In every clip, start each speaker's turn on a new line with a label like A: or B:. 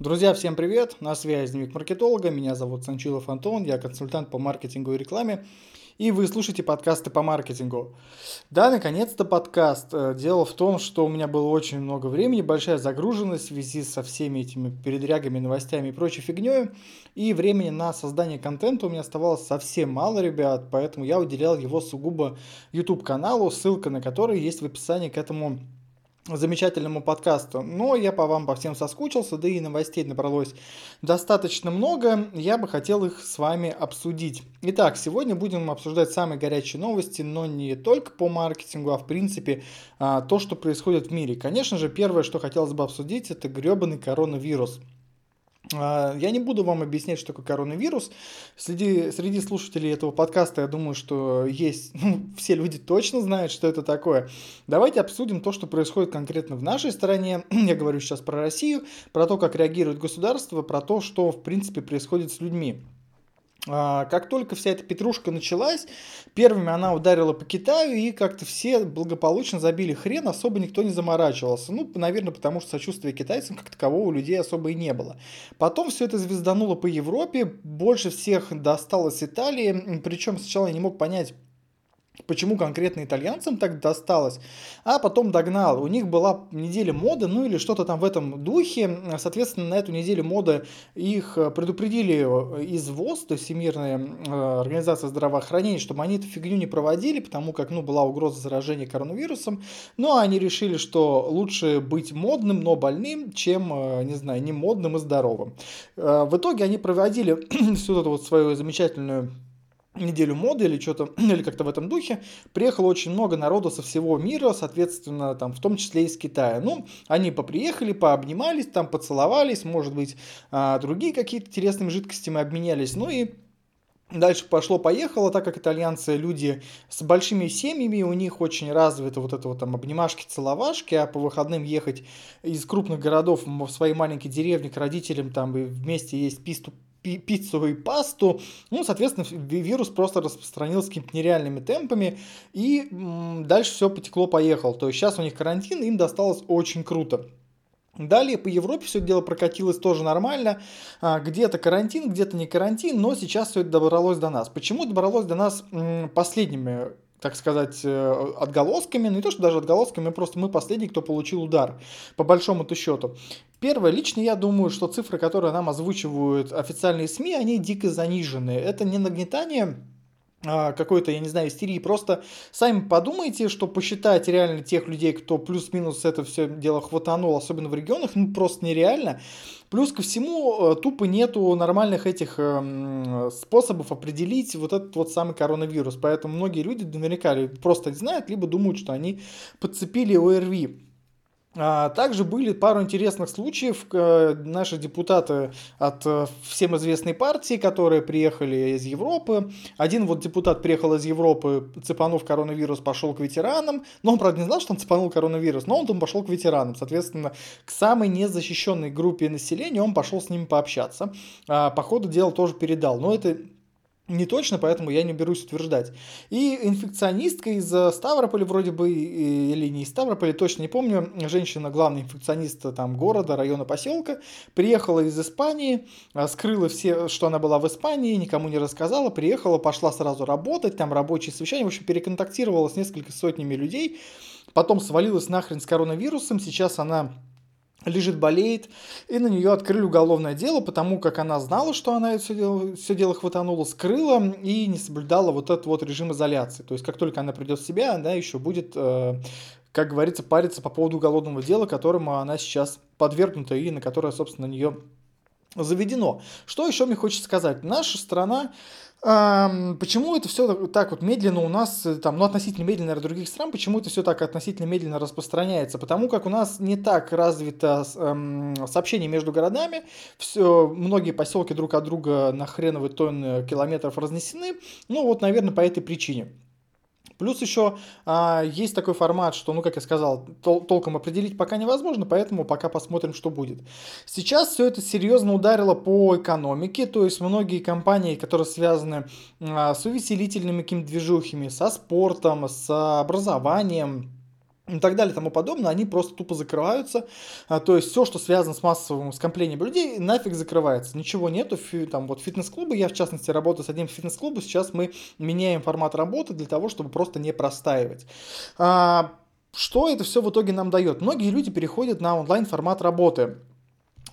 A: Друзья, всем привет! На связи дневник маркетолога. Меня зовут Санчилов Антон, я консультант по маркетингу и рекламе. И вы слушаете подкасты по маркетингу. Да, наконец-то подкаст. Э, дело в том, что у меня было очень много времени, большая загруженность в связи со всеми этими передрягами, новостями и прочей фигней. И времени на создание контента у меня оставалось совсем мало, ребят, поэтому я уделял его сугубо YouTube-каналу, ссылка на который есть в описании к этому замечательному подкасту. Но я по вам по всем соскучился, да и новостей набралось достаточно много. Я бы хотел их с вами обсудить. Итак, сегодня будем обсуждать самые горячие новости, но не только по маркетингу, а в принципе а, то, что происходит в мире. Конечно же, первое, что хотелось бы обсудить, это гребаный коронавирус. А, я не буду вам объяснять, что такое коронавирус. Среди, среди слушателей этого подкаста, я думаю, что есть, ну, все люди точно знают, что это такое. Давайте обсудим то, что происходит конкретно в нашей стране. Я говорю сейчас про Россию, про то, как реагирует государство, про то, что, в принципе, происходит с людьми. А, как только вся эта петрушка началась, первыми она ударила по Китаю, и как-то все благополучно забили хрен, особо никто не заморачивался. Ну, наверное, потому что сочувствия китайцам как такового у людей особо и не было. Потом все это звездануло по Европе, больше всех досталось Италии, причем сначала я не мог понять, почему конкретно итальянцам так досталось, а потом догнал. У них была неделя моды, ну или что-то там в этом духе. Соответственно, на эту неделю моды их предупредили из ВОЗ, то есть Всемирная э, организация здравоохранения, чтобы они эту фигню не проводили, потому как ну, была угроза заражения коронавирусом. Но они решили, что лучше быть модным, но больным, чем, э, не знаю, не модным и здоровым. Э, в итоге они проводили всю эту вот свою замечательную неделю моды или что-то, или как-то в этом духе, приехало очень много народу со всего мира, соответственно, там, в том числе из Китая. Ну, они поприехали, пообнимались, там, поцеловались, может быть, а, другие какие-то интересные жидкости мы обменялись, ну и Дальше пошло-поехало, так как итальянцы люди с большими семьями, у них очень развиты вот это вот там обнимашки-целовашки, а по выходным ехать из крупных городов в свои маленькие деревни к родителям там и вместе есть писту пиццу и пасту. Ну, соответственно, вирус просто распространился какими-то нереальными темпами, и дальше все потекло-поехало. То есть сейчас у них карантин, им досталось очень круто. Далее по Европе все дело прокатилось тоже нормально. А, где-то карантин, где-то не карантин, но сейчас все это добралось до нас. Почему добралось до нас последними так сказать, э, отголосками, ну не то, что даже отголосками, просто мы последний, кто получил удар, по большому-то счету. Первое, лично я думаю, что цифры, которые нам озвучивают официальные СМИ, они дико занижены. Это не нагнетание какой-то, я не знаю, истерии. Просто сами подумайте, что посчитать реально тех людей, кто плюс-минус это все дело хватанул, особенно в регионах, ну просто нереально. Плюс ко всему, э, тупо нету нормальных этих э, способов определить вот этот вот самый коронавирус. Поэтому многие люди наверняка просто не знают, либо думают, что они подцепили ОРВИ. А, также были пару интересных случаев. Э, наши депутаты от э, всем известной партии, которые приехали из Европы. Один вот депутат приехал из Европы, цепанув коронавирус, пошел к ветеранам. Но он, правда, не знал, что он цепанул коронавирус, но он там пошел к ветеранам. Соответственно, к самой незащищенной группе населения он пошел с ними пообщаться. А, по ходу дела тоже передал. Но это не точно, поэтому я не берусь утверждать. И инфекционистка из э, Ставрополя вроде бы, или не из Ставрополя, точно не помню, женщина, главный инфекционист там города, района, поселка, приехала из Испании, э, скрыла все, что она была в Испании, никому не рассказала, приехала, пошла сразу работать, там рабочие совещания, в общем, переконтактировала с несколькими сотнями людей, потом свалилась нахрен с коронавирусом, сейчас она лежит, болеет, и на нее открыли уголовное дело, потому как она знала, что она все дело, все дело хватанула, скрыла и не соблюдала вот этот вот режим изоляции. То есть, как только она придет в себя, она еще будет, э, как говорится, париться по поводу уголовного дела, которому она сейчас подвергнута и на которое, собственно, на нее заведено. Что еще мне хочется сказать? Наша страна Почему это все так вот медленно у нас, э, там, ну, относительно медленно, наверное, других стран, почему это все так относительно медленно распространяется? Потому как у нас не так развито эм, сообщение между городами, все, многие поселки друг от друга на хреновые тонны километров разнесены, ну, вот, наверное, по этой причине. Плюс еще а, есть такой формат, что, ну, как я сказал, тол- толком определить пока невозможно, поэтому пока посмотрим, что будет. Сейчас все это серьезно ударило по экономике, то есть многие компании, которые связаны а, с увеселительными какими-то движухами, со спортом, с образованием, и так далее и тому подобное, они просто тупо закрываются. А, то есть все, что связано с массовым скоплением людей, нафиг закрывается. Ничего нету. Там вот фитнес-клубы, я в частности работаю с одним фитнес-клубом, сейчас мы меняем формат работы для того, чтобы просто не простаивать. А, что это все в итоге нам дает? Многие люди переходят на онлайн формат работы.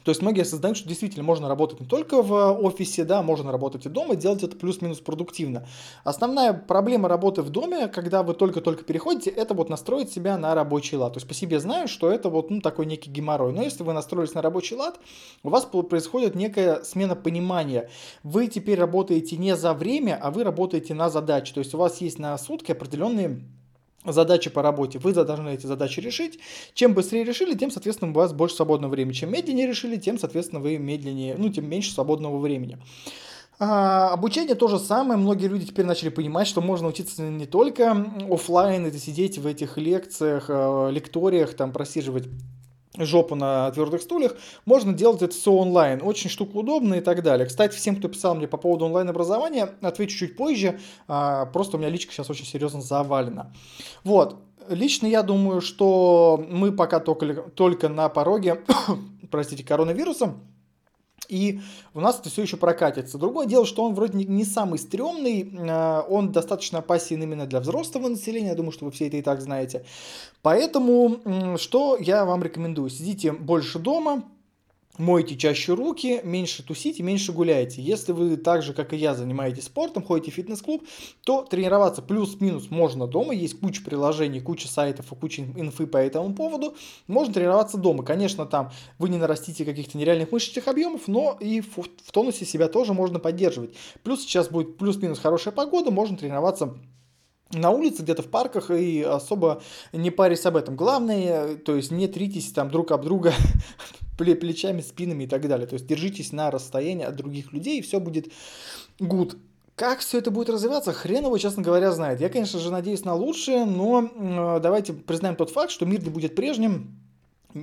A: То есть многие осознают, что действительно можно работать не только в офисе, да, можно работать и дома, делать это плюс-минус продуктивно. Основная проблема работы в доме, когда вы только-только переходите, это вот настроить себя на рабочий лад. То есть по себе знаю, что это вот ну, такой некий геморрой. Но если вы настроились на рабочий лад, у вас происходит некая смена понимания. Вы теперь работаете не за время, а вы работаете на задачи. То есть у вас есть на сутки определенные задачи по работе, вы должны эти задачи решить. Чем быстрее решили, тем, соответственно, у вас больше свободного времени. Чем медленнее решили, тем, соответственно, вы медленнее, ну, тем меньше свободного времени. А, обучение то же самое. Многие люди теперь начали понимать, что можно учиться не только офлайн, это сидеть в этих лекциях, э, лекториях, там просиживать жопу на твердых стульях, можно делать это все онлайн. Очень штука удобная и так далее. Кстати, всем, кто писал мне по поводу онлайн-образования, отвечу чуть позже. А, просто у меня личка сейчас очень серьезно завалена. Вот. Лично я думаю, что мы пока только, только на пороге, простите, коронавируса. И у нас это все еще прокатится. Другое дело, что он вроде не самый стрёмный, а, он достаточно опасен именно для взрослого населения, я думаю, что вы все это и так знаете. Поэтому, что я вам рекомендую? Сидите больше дома, мойте чаще руки, меньше тусите, меньше гуляйте. Если вы так же, как и я, занимаетесь спортом, ходите в фитнес-клуб, то тренироваться плюс-минус можно дома. Есть куча приложений, куча сайтов и куча инфы по этому поводу. Можно тренироваться дома. Конечно, там вы не нарастите каких-то нереальных мышечных объемов, но и в, в тонусе себя тоже можно поддерживать. Плюс сейчас будет плюс-минус хорошая погода, можно тренироваться на улице, где-то в парках и особо не парясь об этом. Главное, то есть не тритесь там друг об друга плечами, спинами и так далее. То есть держитесь на расстоянии от других людей, и все будет good. Как все это будет развиваться, хрен его, честно говоря, знает. Я, конечно же, надеюсь на лучшее, но э, давайте признаем тот факт, что мир не будет прежним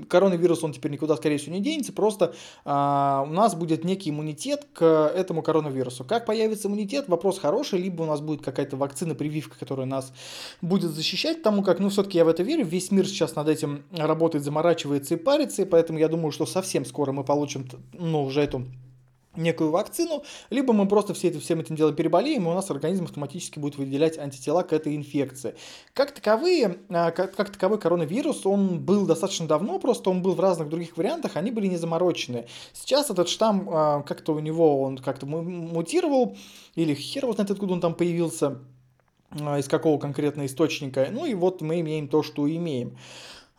A: коронавирус, он теперь никуда, скорее всего, не денется, просто а, у нас будет некий иммунитет к этому коронавирусу. Как появится иммунитет, вопрос хороший, либо у нас будет какая-то вакцина, прививка, которая нас будет защищать, тому как, ну, все-таки я в это верю, весь мир сейчас над этим работает, заморачивается и парится, и поэтому я думаю, что совсем скоро мы получим, ну, уже эту некую вакцину, либо мы просто все это, всем этим делом переболеем, и у нас организм автоматически будет выделять антитела к этой инфекции. Как таковые, а, как, как таковой коронавирус, он был достаточно давно, просто он был в разных других вариантах, они были не заморочены. Сейчас этот штамм, а, как-то у него, он как-то мутировал, или хер вот знает, откуда он там появился, а, из какого конкретно источника, ну и вот мы имеем то, что имеем.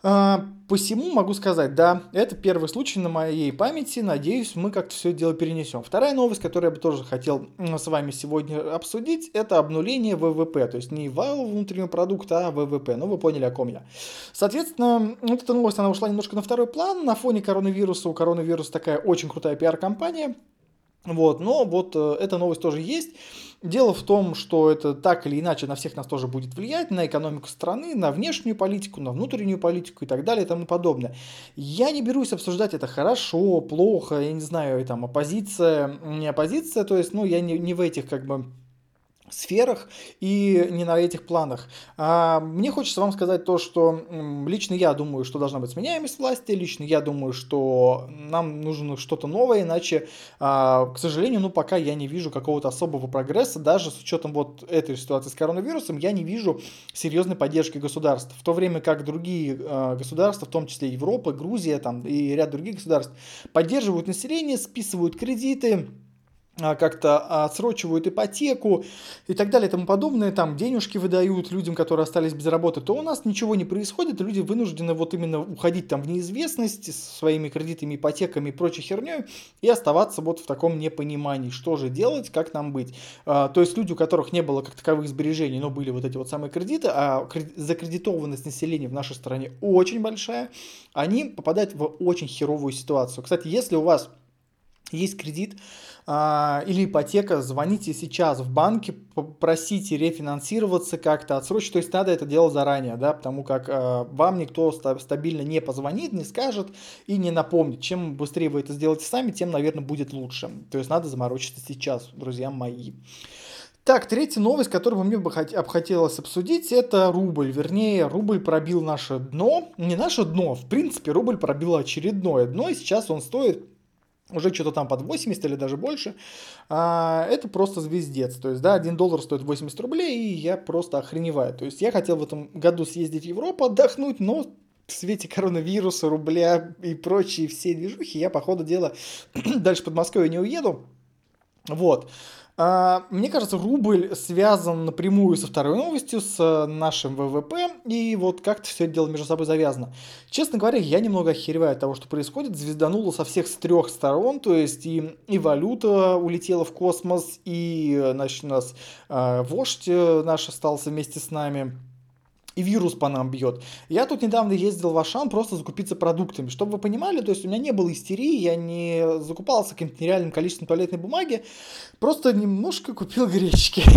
A: А, посему могу сказать, да, это первый случай на моей памяти. Надеюсь, мы как-то все дело перенесем. Вторая новость, которую я бы тоже хотел с вами сегодня обсудить, это обнуление ВВП. То есть не валового внутреннего продукта, а ВВП. Ну, вы поняли, о ком я. Соответственно, вот эта новость, она ушла немножко на второй план. На фоне коронавируса, у коронавируса такая очень крутая пиар-компания. Вот, но вот э, эта новость тоже есть. Дело в том, что это так или иначе на всех нас тоже будет влиять, на экономику страны, на внешнюю политику, на внутреннюю политику и так далее и тому подобное. Я не берусь обсуждать это хорошо, плохо, я не знаю, там оппозиция, не оппозиция, то есть, ну, я не, не в этих как бы сферах и не на этих планах. А, мне хочется вам сказать то, что лично я думаю, что должна быть сменяемость власти, лично я думаю, что нам нужно что-то новое, иначе, а, к сожалению, ну пока я не вижу какого-то особого прогресса, даже с учетом вот этой ситуации с коронавирусом, я не вижу серьезной поддержки государств, в то время как другие а, государства, в том числе Европа, Грузия там, и ряд других государств, поддерживают население, списывают кредиты, как-то отсрочивают ипотеку и так далее и тому подобное, там денежки выдают людям, которые остались без работы, то у нас ничего не происходит, и люди вынуждены вот именно уходить там в неизвестность со своими кредитами, ипотеками и прочей херней и оставаться вот в таком непонимании, что же делать, как нам быть. А, то есть люди, у которых не было как таковых сбережений, но были вот эти вот самые кредиты, а закредитованность населения в нашей стране очень большая, они попадают в очень херовую ситуацию. Кстати, если у вас есть кредит, а, или ипотека, звоните сейчас в банке, попросите рефинансироваться как-то, отсрочить, то есть надо это делать заранее, да, потому как а, вам никто стабильно не позвонит, не скажет и не напомнит. Чем быстрее вы это сделаете сами, тем, наверное, будет лучше. То есть надо заморочиться сейчас, друзья мои. Так, третья новость, которую мне бы хотелось обсудить, это рубль. Вернее, рубль пробил наше дно. Не наше дно, в принципе, рубль пробил очередное дно, и сейчас он стоит уже что-то там под 80 или даже больше, а, это просто звездец. То есть, да, 1 доллар стоит 80 рублей, и я просто охреневаю. То есть, я хотел в этом году съездить в Европу отдохнуть, но в свете коронавируса, рубля и прочие все движухи, я, по ходу дела, дальше под Москвой не уеду. Вот. А, мне кажется, рубль связан напрямую со второй новостью, с э, нашим ВВП, и вот как-то все это дело между собой завязано. Честно говоря, я немного охереваю от того, что происходит. Звездануло со всех с трех сторон, то есть и, и валюта улетела в космос, и значит, у нас э, вождь э, наш остался вместе с нами и вирус по нам бьет. Я тут недавно ездил в Ашан просто закупиться продуктами. Чтобы вы понимали, то есть у меня не было истерии, я не закупался каким-то нереальным количеством туалетной бумаги, просто немножко купил гречки.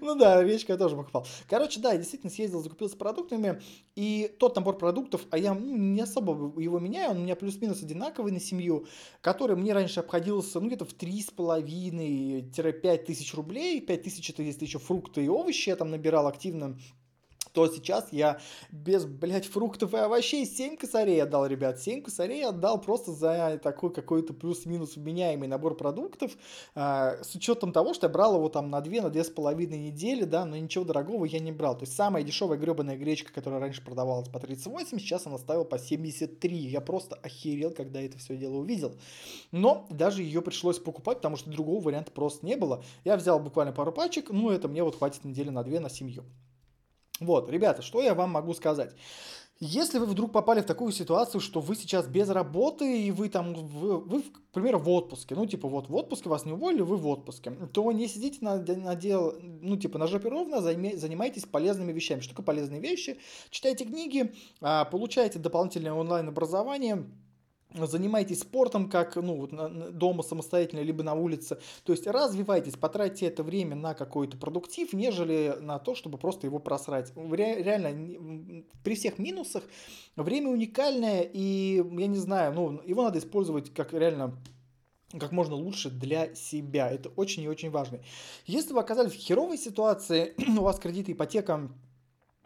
A: Ну да, гречку я тоже покупал. Короче, да, действительно съездил, закупился продуктами, и тот набор продуктов, а я ну, не особо его меняю, он у меня плюс-минус одинаковый на семью, который мне раньше обходился, ну, где-то в 3,5-5 тысяч рублей. 5 тысяч это если еще фрукты и овощи я там набирал активно то сейчас я без, блядь, фруктов и овощей 7 косарей отдал, ребят. 7 косарей отдал просто за такой какой-то плюс-минус вменяемый набор продуктов, э, с учетом того, что я брал его там на 2, на 2,5 недели, да, но ничего дорогого я не брал. То есть самая дешевая гребаная гречка, которая раньше продавалась по 38, сейчас она стоила по 73. Я просто охерел, когда это все дело увидел. Но даже ее пришлось покупать, потому что другого варианта просто не было. Я взял буквально пару пачек, ну это мне вот хватит недели на 2 на семью. Вот, ребята, что я вам могу сказать? Если вы вдруг попали в такую ситуацию, что вы сейчас без работы, и вы там, вы, вы к примеру, в отпуске, ну, типа, вот в отпуске вас не уволили, вы в отпуске, то не сидите на, на дел, ну, типа, на жопе ровно, занимайтесь полезными вещами. Что такое полезные вещи? Читайте книги, а, получайте дополнительное онлайн-образование, занимайтесь спортом, как ну, вот, дома самостоятельно, либо на улице. То есть развивайтесь, потратьте это время на какой-то продуктив, нежели на то, чтобы просто его просрать. Реально, при всех минусах время уникальное, и я не знаю, ну, его надо использовать как реально как можно лучше для себя. Это очень и очень важно. Если вы оказались в херовой ситуации, у вас кредит, ипотека,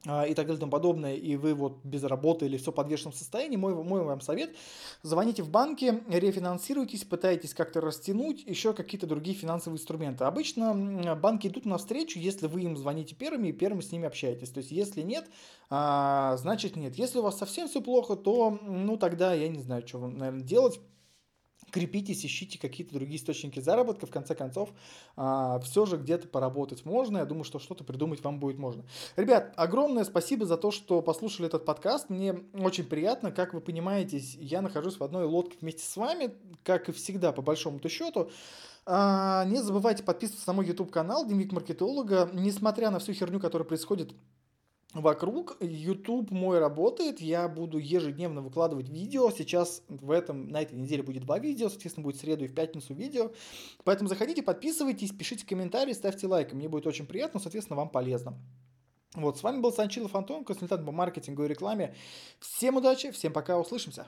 A: и так далее и тому подобное, и вы вот без работы или все в подвешенном состоянии, мой, мой вам совет, звоните в банки, рефинансируйтесь, пытайтесь как-то растянуть еще какие-то другие финансовые инструменты. Обычно банки идут навстречу, если вы им звоните первыми и первыми с ними общаетесь. То есть, если нет, а, значит нет. Если у вас совсем все плохо, то, ну, тогда я не знаю, что вам, наверное, делать крепитесь, ищите какие-то другие источники заработка, в конце концов, а, все же где-то поработать можно, я думаю, что что-то придумать вам будет можно. Ребят, огромное спасибо за то, что послушали этот подкаст, мне очень приятно, как вы понимаете, я нахожусь в одной лодке вместе с вами, как и всегда, по большому-то счету, а, не забывайте подписываться на мой YouTube канал Дневник маркетолога. Несмотря на всю херню, которая происходит вокруг. YouTube мой работает, я буду ежедневно выкладывать видео. Сейчас в этом, на этой неделе будет два видео, соответственно, будет в среду и в пятницу видео. Поэтому заходите, подписывайтесь, пишите комментарии, ставьте лайки. Мне будет очень приятно, соответственно, вам полезно. Вот, с вами был Санчилов Антон, консультант по маркетингу и рекламе. Всем удачи, всем пока, услышимся.